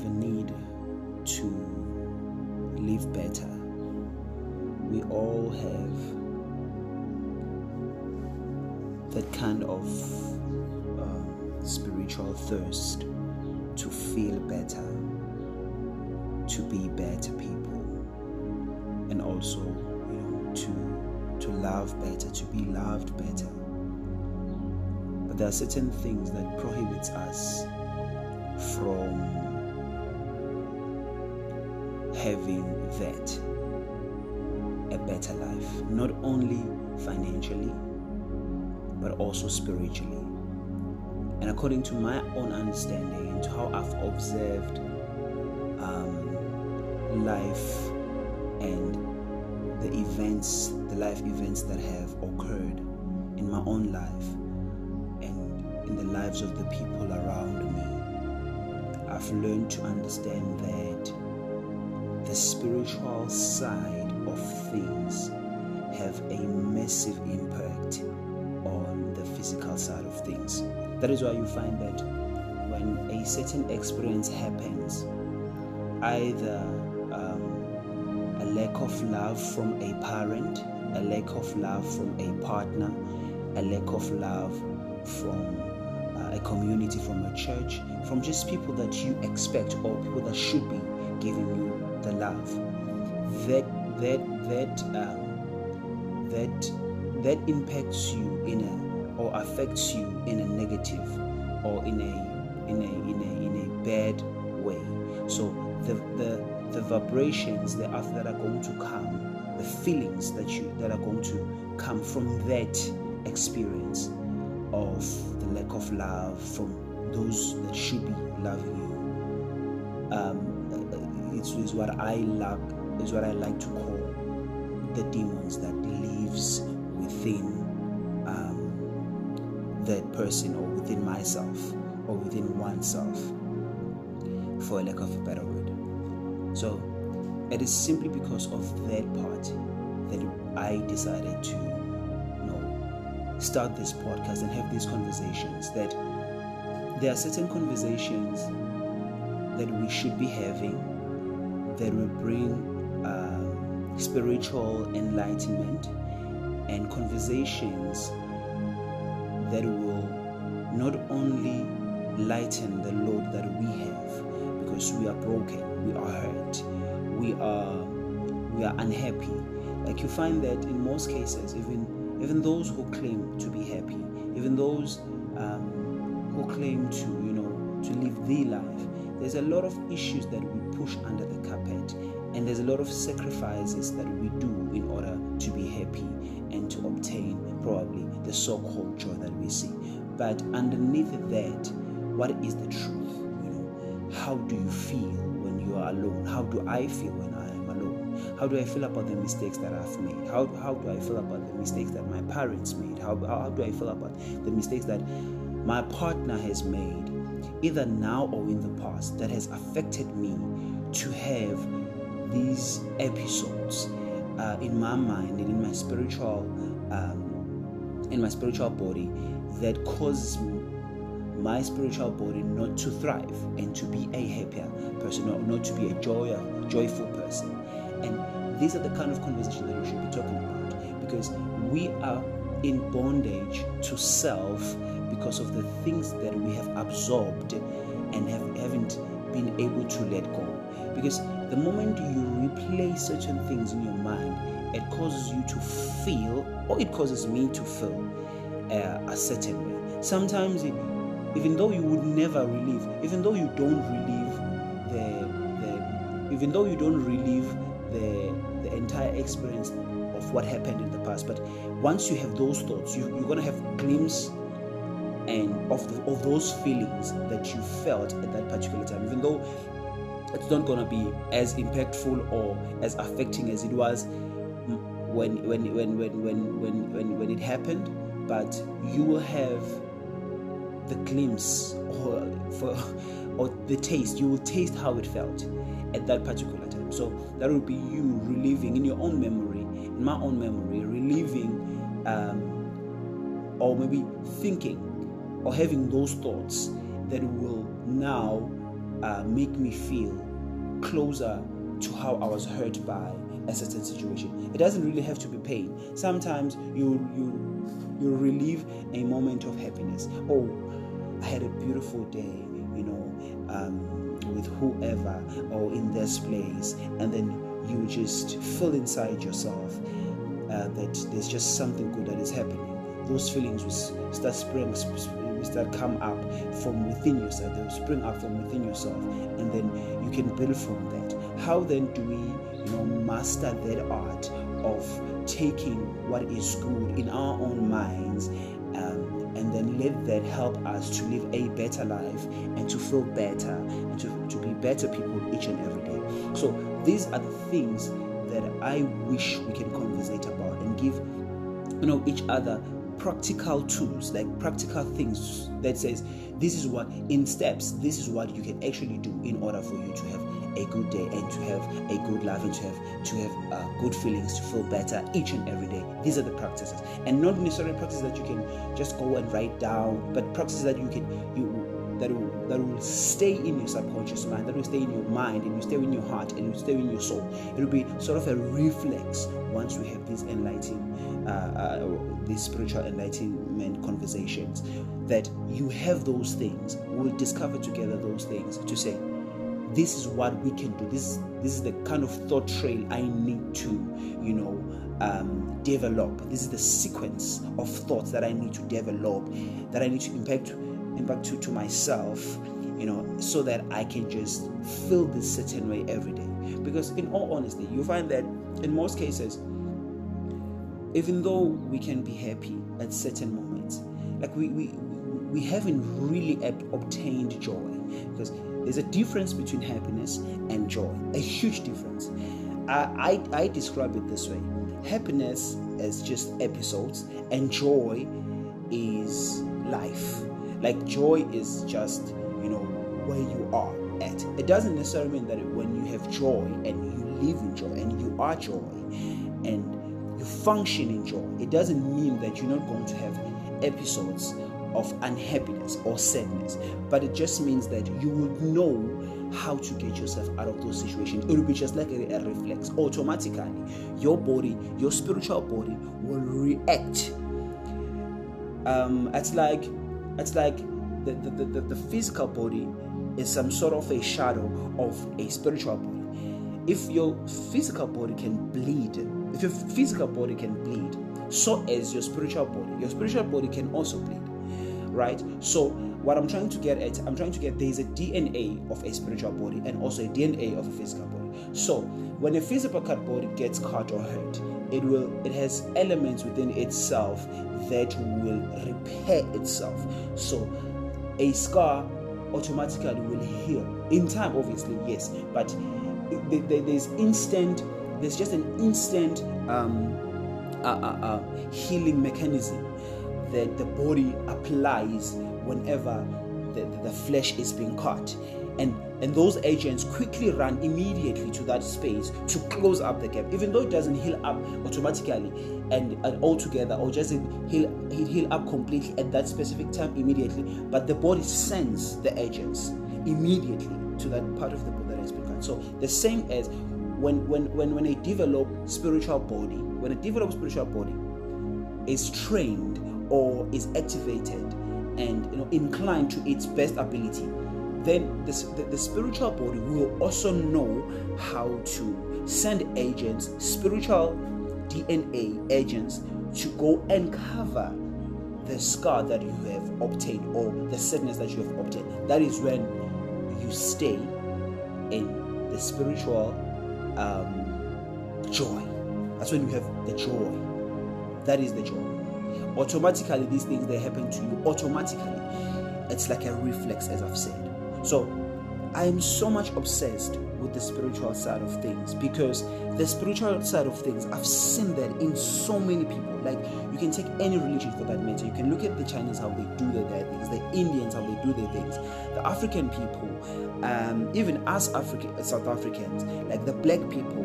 have a need to live better. We all have that kind of uh, spiritual thirst to feel better, to be better people, and also, you know, to to love better, to be loved better. But there are certain things that prohibits us from having that a better life, not only financially, but also spiritually. And according to my own understanding and to how I've observed um, life and the events, the life events that have occurred in my own life and in the lives of the people around me, I've learned to understand that the spiritual side of things have a massive impact on the physical side of things. That is why you find that when a certain experience happens, either um, a lack of love from a parent, a lack of love from a partner, a lack of love from uh, a community, from a church, from just people that you expect or people that should be giving you the love. That that that um, that that impacts you in a or affects you in a negative or in a in a in a in a bad way. So the the the vibrations that are that are going to come, the feelings that you that are going to come from that experience of the lack of love from those that should be loving you. Um, it's, it's what I like is what I like to call the demons that lives within um, that person or within myself or within oneself, for lack of a better word. So it is simply because of that part that I decided to you know start this podcast and have these conversations that there are certain conversations that we should be having that will bring uh, spiritual enlightenment and conversations that will not only lighten the load that we have because we are broken, we are hurt, we are we are unhappy. Like you find that in most cases, even even those who claim to be happy, even those um, who claim to you know to live the life, there's a lot of issues that we push under the carpet, and there's a lot of sacrifices that we do in order to be happy and to obtain probably the so-called joy that we see. But underneath that, what is the truth? You know, how do you feel when you are alone? How do I feel when I am alone? How do I feel about the mistakes that I've made? How, how do I feel about the mistakes that my parents made? How, how, how do I feel about the mistakes that my partner has made, either now or in the past, that has affected me to have these episodes uh, in my mind and in my spiritual um, in my spiritual body that causes my spiritual body not to thrive and to be a happier person or not to be a joy, joyful person. And these are the kind of conversations that we should be talking about because we are in bondage to self because of the things that we have absorbed and have, haven't been able to let go. Because the moment you replace certain things in your mind, it causes you to feel, or it causes me to feel uh, a certain way. Sometimes, it, even though you would never relive, even though you don't relive the, the even though you don't relive the the entire experience of what happened in the past, but once you have those thoughts, you, you're gonna have glimpse and of the, of those feelings that you felt at that particular time, even though it's not gonna be as impactful or as affecting as it was when when when when when when when, when it happened but you will have the glimpse or for or the taste you will taste how it felt at that particular time. So that will be you reliving in your own memory in my own memory reliving um, or maybe thinking or having those thoughts that will now uh, make me feel closer to how I was hurt by a certain situation. It doesn't really have to be pain. Sometimes you you you relieve a moment of happiness. Oh, I had a beautiful day, you know, um, with whoever or in this place, and then you just feel inside yourself uh, that there's just something good that is happening. Those feelings will start spring, start come up from within yourself. They will spring up from within yourself, and then you can build from that. How then do we, you know, master that art of taking what is good in our own minds? Um, and then let that help us to live a better life and to feel better and to, to be better people each and every day. So these are the things that I wish we can conversate about and give you know each other practical tools like practical things that says this is what in steps this is what you can actually do in order for you to have a good day and to have a good life and to have to have uh, good feelings to feel better each and every day. These are the practices. And not necessarily practices that you can just go and write down but practices that you can you that will, that will stay in your subconscious mind, that will stay in your mind, and will stay in your heart, and will stay in your soul. It will be sort of a reflex once we have these enlightening, uh, uh, these spiritual enlightenment conversations, that you have those things. We'll discover together those things to say, this is what we can do. This this is the kind of thought trail I need to, you know, um, develop. This is the sequence of thoughts that I need to develop, that I need to impact impact to, to myself, you know, so that I can just feel this certain way every day. Because in all honesty, you find that in most cases, even though we can be happy at certain moments, like we we, we haven't really obtained joy because there's a difference between happiness and joy, a huge difference. I, I, I describe it this way happiness is just episodes, and joy is life. Like joy is just, you know, where you are at. It doesn't necessarily mean that when you have joy and you live in joy and you are joy and you function in joy, it doesn't mean that you're not going to have episodes of unhappiness or sadness, but it just means that you would know how to get yourself out of those situations. It will be just like a, a reflex. Automatically, your body, your spiritual body, will react. Um, it's like it's like the, the, the, the physical body is some sort of a shadow of a spiritual body. If your physical body can bleed, if your physical body can bleed, so as your spiritual body. Your spiritual body can also bleed, right? So, what I'm trying to get at, I'm trying to get there is a DNA of a spiritual body and also a DNA of a physical body. So, when a physical body gets cut or hurt, it will it has elements within itself that will repair itself. So a scar automatically will heal in time, obviously, yes, but there's instant, there's just an instant um, uh, uh, uh, healing mechanism that the body applies whenever the, the flesh is being cut and and those agents quickly run immediately to that space to close up the gap. Even though it doesn't heal up automatically and, and altogether or just heal it heal up completely at that specific time immediately but the body sends the agents immediately to that part of the body that has been cut. So the same as when when when when a developed spiritual body when a developed spiritual body is trained or is activated and you know inclined to its best ability then the, the, the, spiritual body will also know how to send agents, spiritual DNA agents, to go and cover the scar that you have obtained or the sadness that you have obtained. That is when you stay in the spiritual um, joy. That's when you have the joy. That is the joy. Automatically, these things they happen to you automatically. It's like a reflex, as I've said. So I am so much obsessed with the spiritual side of things because the spiritual side of things, I've seen that in so many people. Like, you can take any religion for that matter. You can look at the Chinese, how they do their, their things, the Indians, how they do their things, the African people, um, even us African, South Africans, like the black people,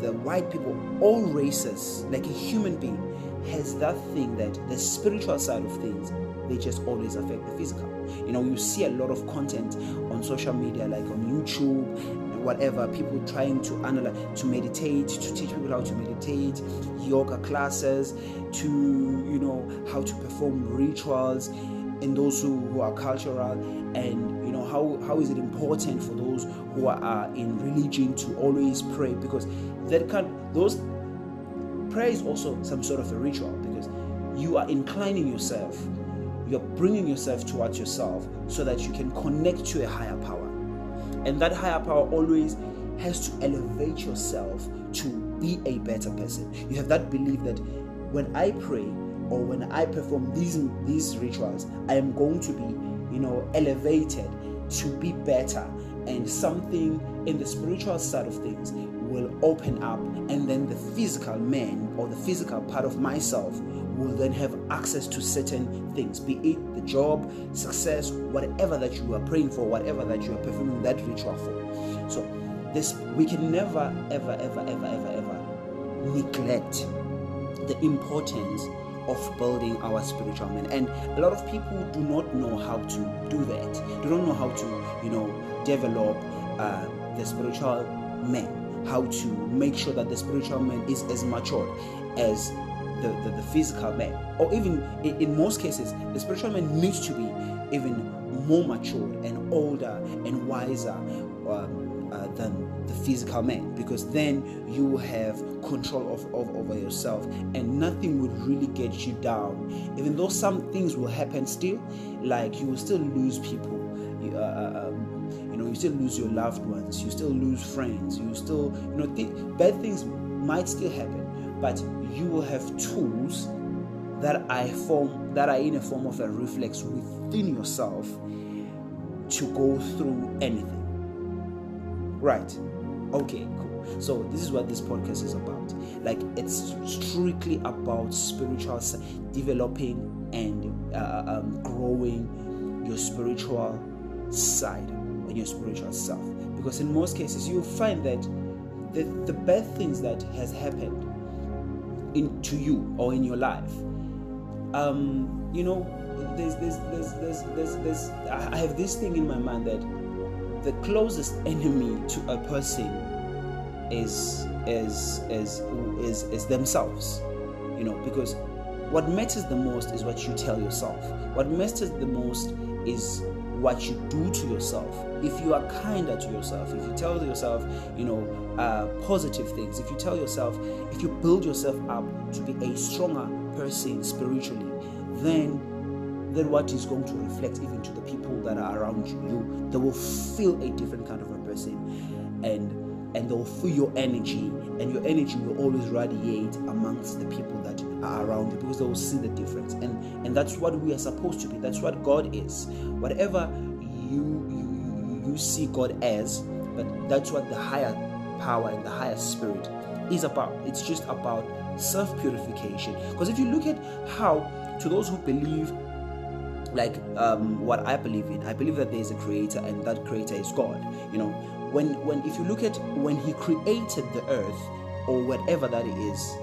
the white people, all races, like a human being, has that thing that the spiritual side of things they just always affect the physical. You know, you see a lot of content on social media, like on YouTube, whatever, people trying to analyze, to meditate, to teach people how to meditate, yoga classes, to, you know, how to perform rituals and those who, who are cultural and you know how, how is it important for those who are in religion to always pray because that can those prayer is also some sort of a ritual because you are inclining yourself you're bringing yourself towards yourself so that you can connect to a higher power. And that higher power always has to elevate yourself to be a better person. You have that belief that when i pray or when I perform these these rituals, I am going to be, you know, elevated to be better. And something in the spiritual side of things will open up. And then the physical man or the physical part of myself will then have access to certain things be it the job success whatever that you are praying for whatever that you are performing that ritual for so this we can never ever ever ever ever ever neglect the importance of building our spiritual man. And a lot of people do not know how to do that. They don't know how to, you know, develop uh, the spiritual man, how to make sure that the spiritual man is as matured as the, the, the physical man. Or even in, in most cases, the spiritual man needs to be even more mature and older and wiser. Um, uh, than the physical man because then you will have control of, of over yourself and nothing will really get you down even though some things will happen still like you will still lose people you, uh, uh, um, you know you still lose your loved ones you still lose friends you still you know th- bad things might still happen but you will have tools that are form that are in a form of a reflex within yourself to go through anything Right. Okay, cool. So this is what this podcast is about. Like it's strictly about spiritual developing and uh, um, growing your spiritual side and your spiritual self. Because in most cases, you'll find that the, the bad things that has happened in to you or in your life, um, you know, there's, there's, there's, there's, there's, there's, I have this thing in my mind that the closest enemy to a person is is is is, is themselves you know because what matters the most is what you tell yourself. What matters the most is what you do to yourself. If you are kinder to yourself if you tell yourself you know uh, positive things if you tell yourself if you build yourself up to be a stronger person spiritually then then what is going to reflect even to the people that are around you? They will feel a different kind of a person and and they'll feel your energy and your energy will always radiate amongst the people that are around you because they will see the difference and and that's what we are supposed to be that's what god is whatever you you, you see god as but that's what the higher power and the higher spirit is about it's just about self purification because if you look at how to those who believe like um, what I believe in. I believe that there is a creator, and that creator is God. You know, when when if you look at when He created the earth or whatever that is,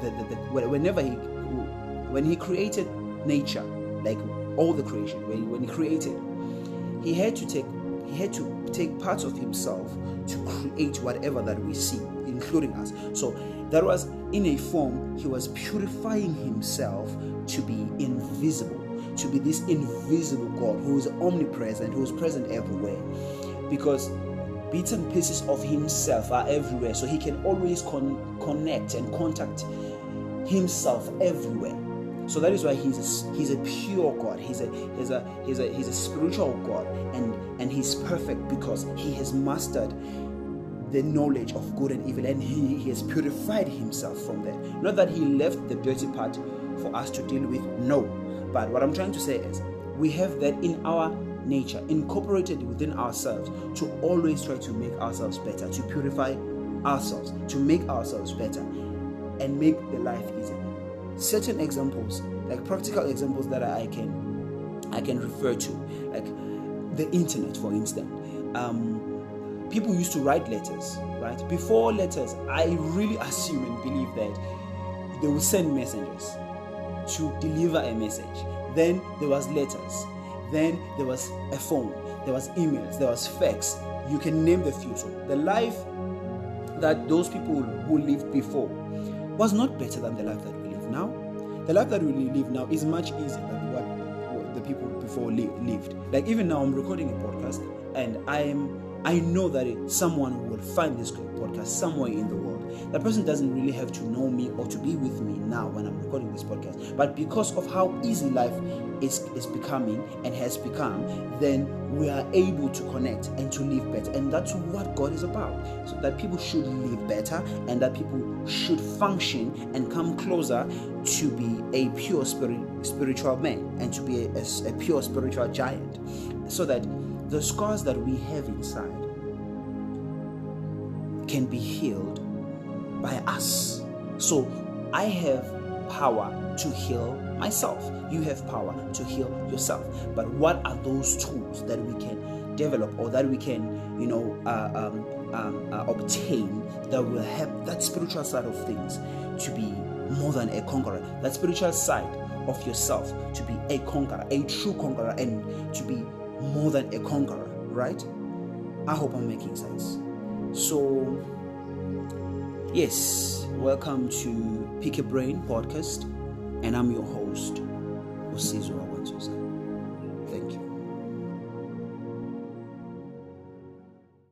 the, the, the, whenever He when He created nature, like all the creation, when, when He created, He had to take He had to take parts of Himself to create whatever that we see, including us. So that was in a form He was purifying Himself to be invisible to be this invisible God who is omnipresent, who is present everywhere. Because bits and pieces of Himself are everywhere, so He can always con- connect and contact Himself everywhere. So that is why He's a, He's a pure God. He's a He's a He's a He's a spiritual God, and and He's perfect because He has mastered the knowledge of good and evil and he, he has purified himself from that not that he left the dirty part for us to deal with no but what I'm trying to say is, we have that in our nature, incorporated within ourselves, to always try to make ourselves better, to purify ourselves, to make ourselves better, and make the life easier. Certain examples, like practical examples that I can I can refer to, like the internet, for instance. Um, people used to write letters, right? Before letters, I really assume and believe that they would send messengers to deliver a message. Then there was letters. Then there was a phone. There was emails. There was fax. You can name the. So the life that those people who lived before was not better than the life that we live now. The life that we live now is much easier than what, what the people before li- lived. Like even now, I'm recording a podcast, and I am I know that it, someone will find this podcast somewhere in the world. That person doesn't really have to know me or to be with me now when I'm recording this podcast. But because of how easy life is, is becoming and has become, then we are able to connect and to live better. And that's what God is about. So that people should live better and that people should function and come closer to be a pure spirit, spiritual man and to be a, a, a pure spiritual giant. So that the scars that we have inside can be healed by us. So I have power to heal myself. You have power to heal yourself. But what are those tools that we can develop or that we can, you know, uh, um, um, uh, obtain that will help that spiritual side of things to be more than a conqueror? That spiritual side of yourself to be a conqueror, a true conqueror, and to be more than a conqueror, right? I hope I'm making sense. So, yes, welcome to Pick a Brain podcast, and I'm your host, Osizo Awanzuza.